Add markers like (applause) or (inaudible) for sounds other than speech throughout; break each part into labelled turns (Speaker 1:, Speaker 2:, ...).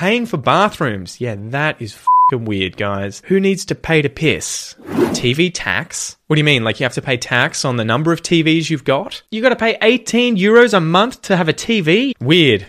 Speaker 1: paying for bathrooms. Yeah, that is fucking weird, guys. Who needs to pay to piss? TV tax? What do you mean? Like you have to pay tax on the number of TVs you've got? You gotta pay 18 euros a month to have a TV? Weird.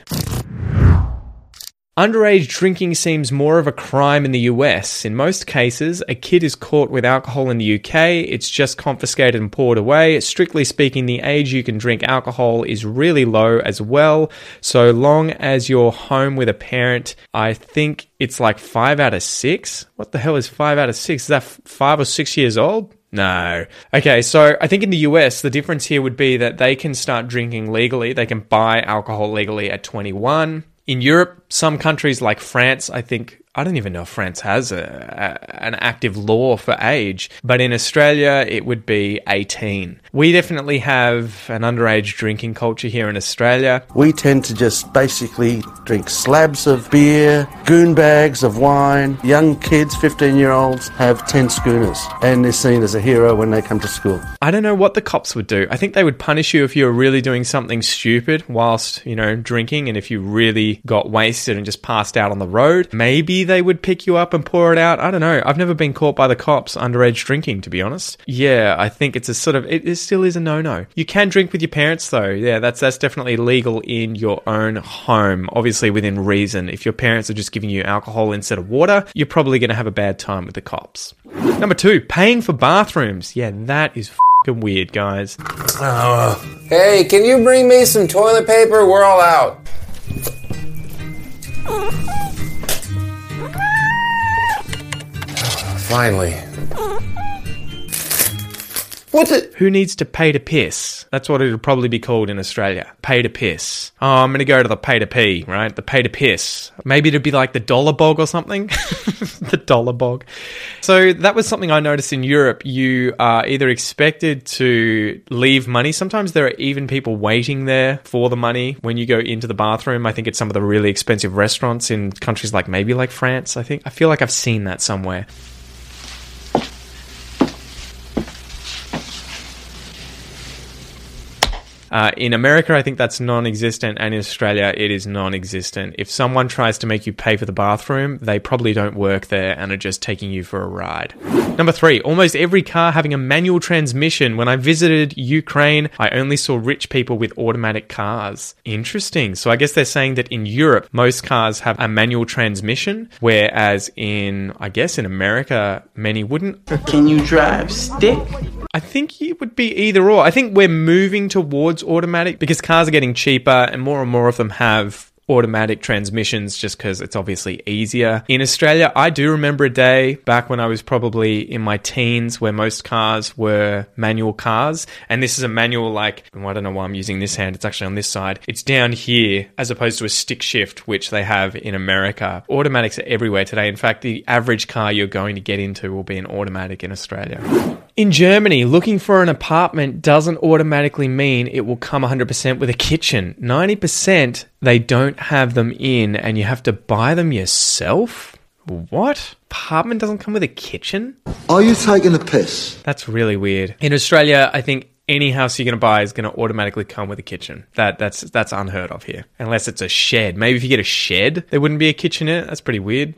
Speaker 1: Underage drinking seems more of a crime in the US. In most cases, a kid is caught with alcohol in the UK, it's just confiscated and poured away. Strictly speaking, the age you can drink alcohol is really low as well. So long as you're home with a parent, I think it's like five out of six. What the hell is five out of six? Is that five or six years old? No. Okay, so I think in the US, the difference here would be that they can start drinking legally. They can buy alcohol legally at 21. In Europe, some countries like France, I think, I don't even know if France has a, a, an active law for age, but in Australia, it would be 18. We definitely have an underage drinking culture here in Australia.
Speaker 2: We tend to just basically drink slabs of beer, goon bags of wine. Young kids, 15 year olds, have 10 schooners and they're seen as a hero when they come to school.
Speaker 1: I don't know what the cops would do. I think they would punish you if you were really doing something stupid whilst, you know, drinking and if you really got wasted and just passed out on the road. Maybe they would pick you up and pour it out. I don't know. I've never been caught by the cops underage drinking, to be honest. Yeah, I think it's a sort of it, it still is a no-no. You can drink with your parents though. Yeah, that's that's definitely legal in your own home, obviously within reason. If your parents are just giving you alcohol instead of water, you're probably going to have a bad time with the cops. Number 2, paying for bathrooms. Yeah, that is weird, guys.
Speaker 3: Hey, can you bring me some toilet paper? We're all out. Finally. What's it?
Speaker 1: Who needs to pay to piss? That's what it would probably be called in Australia. Pay to piss. Oh, I'm going to go to the pay to pee, right? The pay to piss. Maybe it'd be like the dollar bog or something. (laughs) the dollar bog. So that was something I noticed in Europe. You are either expected to leave money. Sometimes there are even people waiting there for the money when you go into the bathroom. I think it's some of the really expensive restaurants in countries like maybe like France. I think I feel like I've seen that somewhere. Uh, in America, I think that's non existent, and in Australia, it is non existent. If someone tries to make you pay for the bathroom, they probably don't work there and are just taking you for a ride. Number three, almost every car having a manual transmission. When I visited Ukraine, I only saw rich people with automatic cars. Interesting. So I guess they're saying that in Europe, most cars have a manual transmission, whereas in, I guess, in America, many wouldn't.
Speaker 4: Can you drive stick?
Speaker 1: I think it would be either or. I think we're moving towards automatic because cars are getting cheaper and more and more of them have automatic transmissions just because it's obviously easier. In Australia, I do remember a day back when I was probably in my teens where most cars were manual cars. And this is a manual, like, I don't know why I'm using this hand, it's actually on this side. It's down here as opposed to a stick shift, which they have in America. Automatics are everywhere today. In fact, the average car you're going to get into will be an automatic in Australia. In Germany, looking for an apartment doesn't automatically mean it will come 100% with a kitchen. 90% they don't have them in and you have to buy them yourself? What? Apartment doesn't come with a kitchen?
Speaker 5: Are you taking a piss?
Speaker 1: That's really weird. In Australia, I think any house you're going to buy is going to automatically come with a kitchen. That that's that's unheard of here. Unless it's a shed. Maybe if you get a shed, there wouldn't be a kitchen in it. That's pretty weird.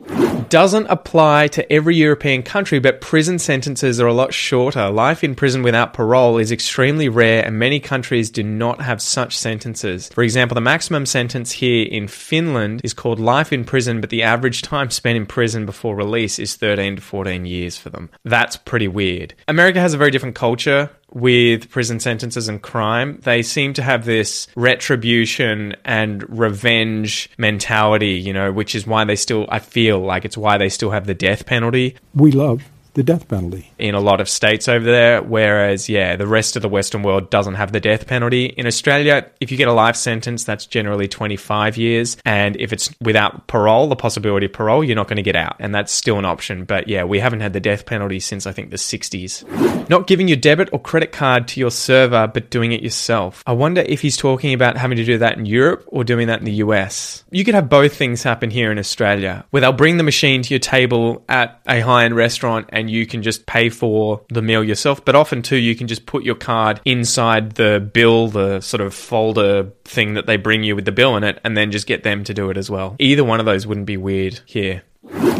Speaker 1: Doesn't apply to every European country, but prison sentences are a lot shorter. Life in prison without parole is extremely rare and many countries do not have such sentences. For example, the maximum sentence here in Finland is called life in prison, but the average time spent in prison before release is 13 to 14 years for them. That's pretty weird. America has a very different culture with prison sentences and crime. They seem to have this retribution and revenge mentality, you know, which is why they still, I feel like it's why they still have the death penalty
Speaker 6: We love the death penalty.
Speaker 1: in a lot of states over there. Whereas, yeah, the rest of the Western world doesn't have the death penalty. In Australia, if you get a life sentence, that's generally 25 years. And if it's without parole, the possibility of parole, you're not going to get out. And that's still an option. But yeah, we haven't had the death penalty since I think the 60s. Not giving your debit or credit card to your server, but doing it yourself. I wonder if he's talking about having to do that in Europe or doing that in the US. You could have both things happen here in Australia, where they'll bring the machine to your table at a high end restaurant and and you can just pay for the meal yourself. But often too, you can just put your card inside the bill, the sort of folder thing that they bring you with the bill in it, and then just get them to do it as well. Either one of those wouldn't be weird here.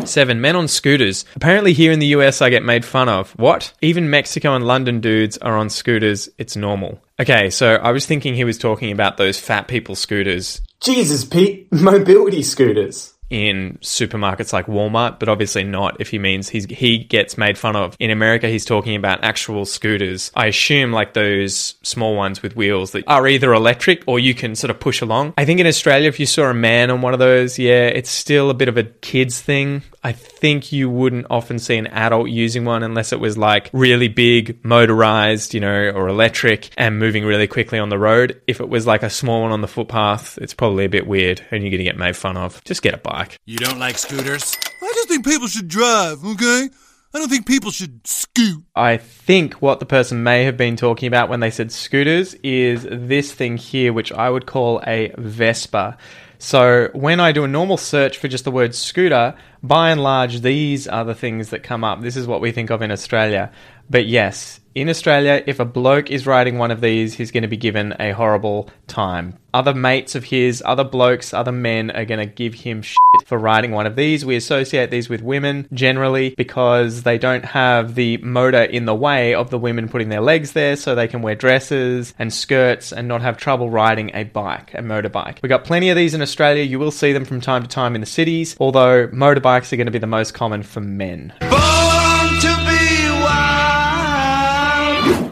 Speaker 1: Seven men on scooters. Apparently, here in the US, I get made fun of. What? Even Mexico and London dudes are on scooters. It's normal. Okay, so I was thinking he was talking about those fat people scooters
Speaker 7: Jesus, Pete, (laughs) mobility scooters.
Speaker 1: In supermarkets like Walmart, but obviously not if he means he's, he gets made fun of. In America, he's talking about actual scooters. I assume like those small ones with wheels that are either electric or you can sort of push along. I think in Australia, if you saw a man on one of those, yeah, it's still a bit of a kid's thing. I think you wouldn't often see an adult using one unless it was like really big, motorized, you know, or electric and moving really quickly on the road. If it was like a small one on the footpath, it's probably a bit weird and you're going to get made fun of. Just get a bike.
Speaker 8: You don't like scooters? I just think people should drive, okay? I don't think people should scoot.
Speaker 1: I think what the person may have been talking about when they said scooters is this thing here, which I would call a Vespa. So when I do a normal search for just the word scooter, by and large, these are the things that come up. This is what we think of in Australia. But yes, in Australia, if a bloke is riding one of these, he's going to be given a horrible time. Other mates of his, other blokes, other men are going to give him shit for riding one of these. We associate these with women generally because they don't have the motor in the way of the women putting their legs there so they can wear dresses and skirts and not have trouble riding a bike, a motorbike. We got plenty of these in Australia. You will see them from time to time in the cities, although motorbikes are going to be the most common for men.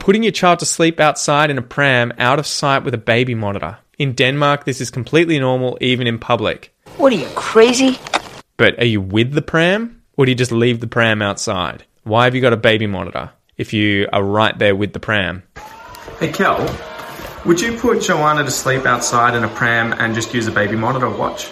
Speaker 1: Putting your child to sleep outside in a pram out of sight with a baby monitor. In Denmark, this is completely normal, even in public.
Speaker 9: What are you, crazy?
Speaker 1: But are you with the pram, or do you just leave the pram outside? Why have you got a baby monitor if you are right there with the pram?
Speaker 7: Hey, Kel, would you put Joanna to sleep outside in a pram and just use a baby monitor watch?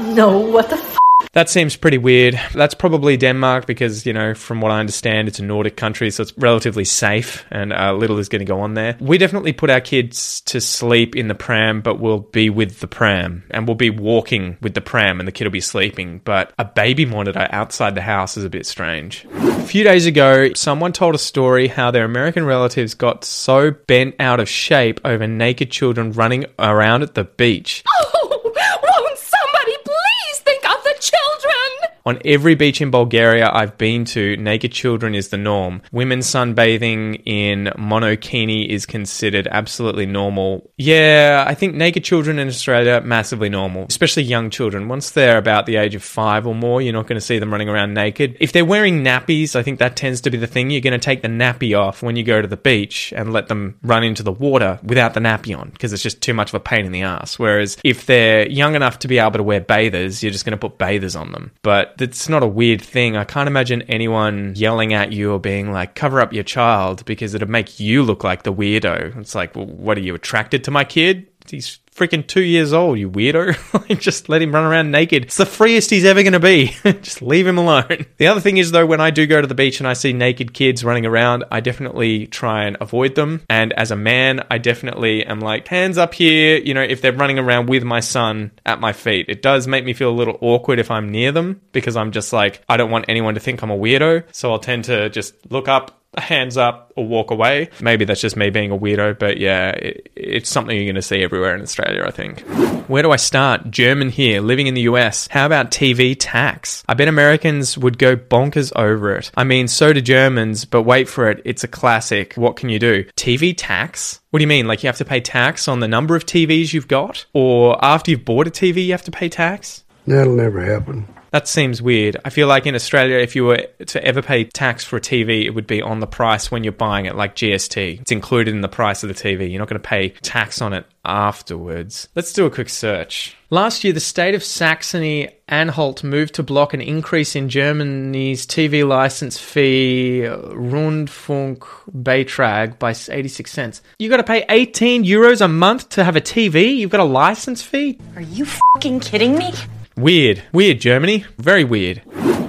Speaker 9: No, what the f?
Speaker 1: That seems pretty weird. That's probably Denmark because, you know, from what I understand, it's a Nordic country, so it's relatively safe and uh, little is going to go on there. We definitely put our kids to sleep in the pram, but we'll be with the pram and we'll be walking with the pram and the kid will be sleeping. But a baby monitor outside the house is a bit strange. A few days ago, someone told a story how their American relatives got so bent out of shape over naked children running around at the beach.
Speaker 10: Oh, won't somebody please think of the children?
Speaker 1: On every beach in Bulgaria I've been to, naked children is the norm. Women sunbathing in monokini is considered absolutely normal. Yeah, I think naked children in Australia massively normal, especially young children. Once they're about the age of 5 or more, you're not going to see them running around naked. If they're wearing nappies, I think that tends to be the thing. You're going to take the nappy off when you go to the beach and let them run into the water without the nappy on because it's just too much of a pain in the ass. Whereas if they're young enough to be able to wear bathers, you're just going to put bathers on them. But that's not a weird thing. I can't imagine anyone yelling at you or being like, cover up your child because it'd make you look like the weirdo. It's like, well, what are you attracted to my kid? He's freaking two years old, you weirdo. (laughs) Just let him run around naked. It's the freest he's ever going to be. (laughs) just leave him alone. (laughs) The other thing is, though, when I do go to the beach and I see naked kids running around, I definitely try and avoid them. And as a man, I definitely am like, hands up here, you know, if they're running around with my son at my feet. It does make me feel a little awkward if I'm near them because I'm just like, I don't want anyone to think I'm a weirdo. So I'll tend to just look up hands up or walk away. Maybe that's just me being a weirdo, but yeah, it, it's something you're going to see everywhere in Australia, I think. Where do I start? German here, living in the US. How about TV tax? I bet Americans would go bonkers over it. I mean, so do Germans, but wait for it. It's a classic. What can you do? TV tax? What do you mean? Like you have to pay tax on the number of TVs you've got? Or after you've bought a TV, you have to pay tax?
Speaker 6: That'll never happen.
Speaker 1: That seems weird. I feel like in Australia, if you were to ever pay tax for a TV, it would be on the price when you're buying it, like GST. It's included in the price of the TV. You're not going to pay tax on it afterwards. Let's do a quick search. Last year, the state of Saxony Anhalt moved to block an increase in Germany's TV license fee Rundfunkbeitrag by 86 cents. You got to pay 18 euros a month to have a TV? You've got a license fee?
Speaker 9: Are you fucking kidding me?
Speaker 1: Weird. Weird, Germany. Very weird.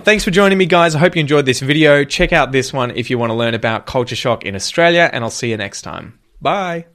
Speaker 1: Thanks for joining me, guys. I hope you enjoyed this video. Check out this one if you want to learn about culture shock in Australia, and I'll see you next time. Bye.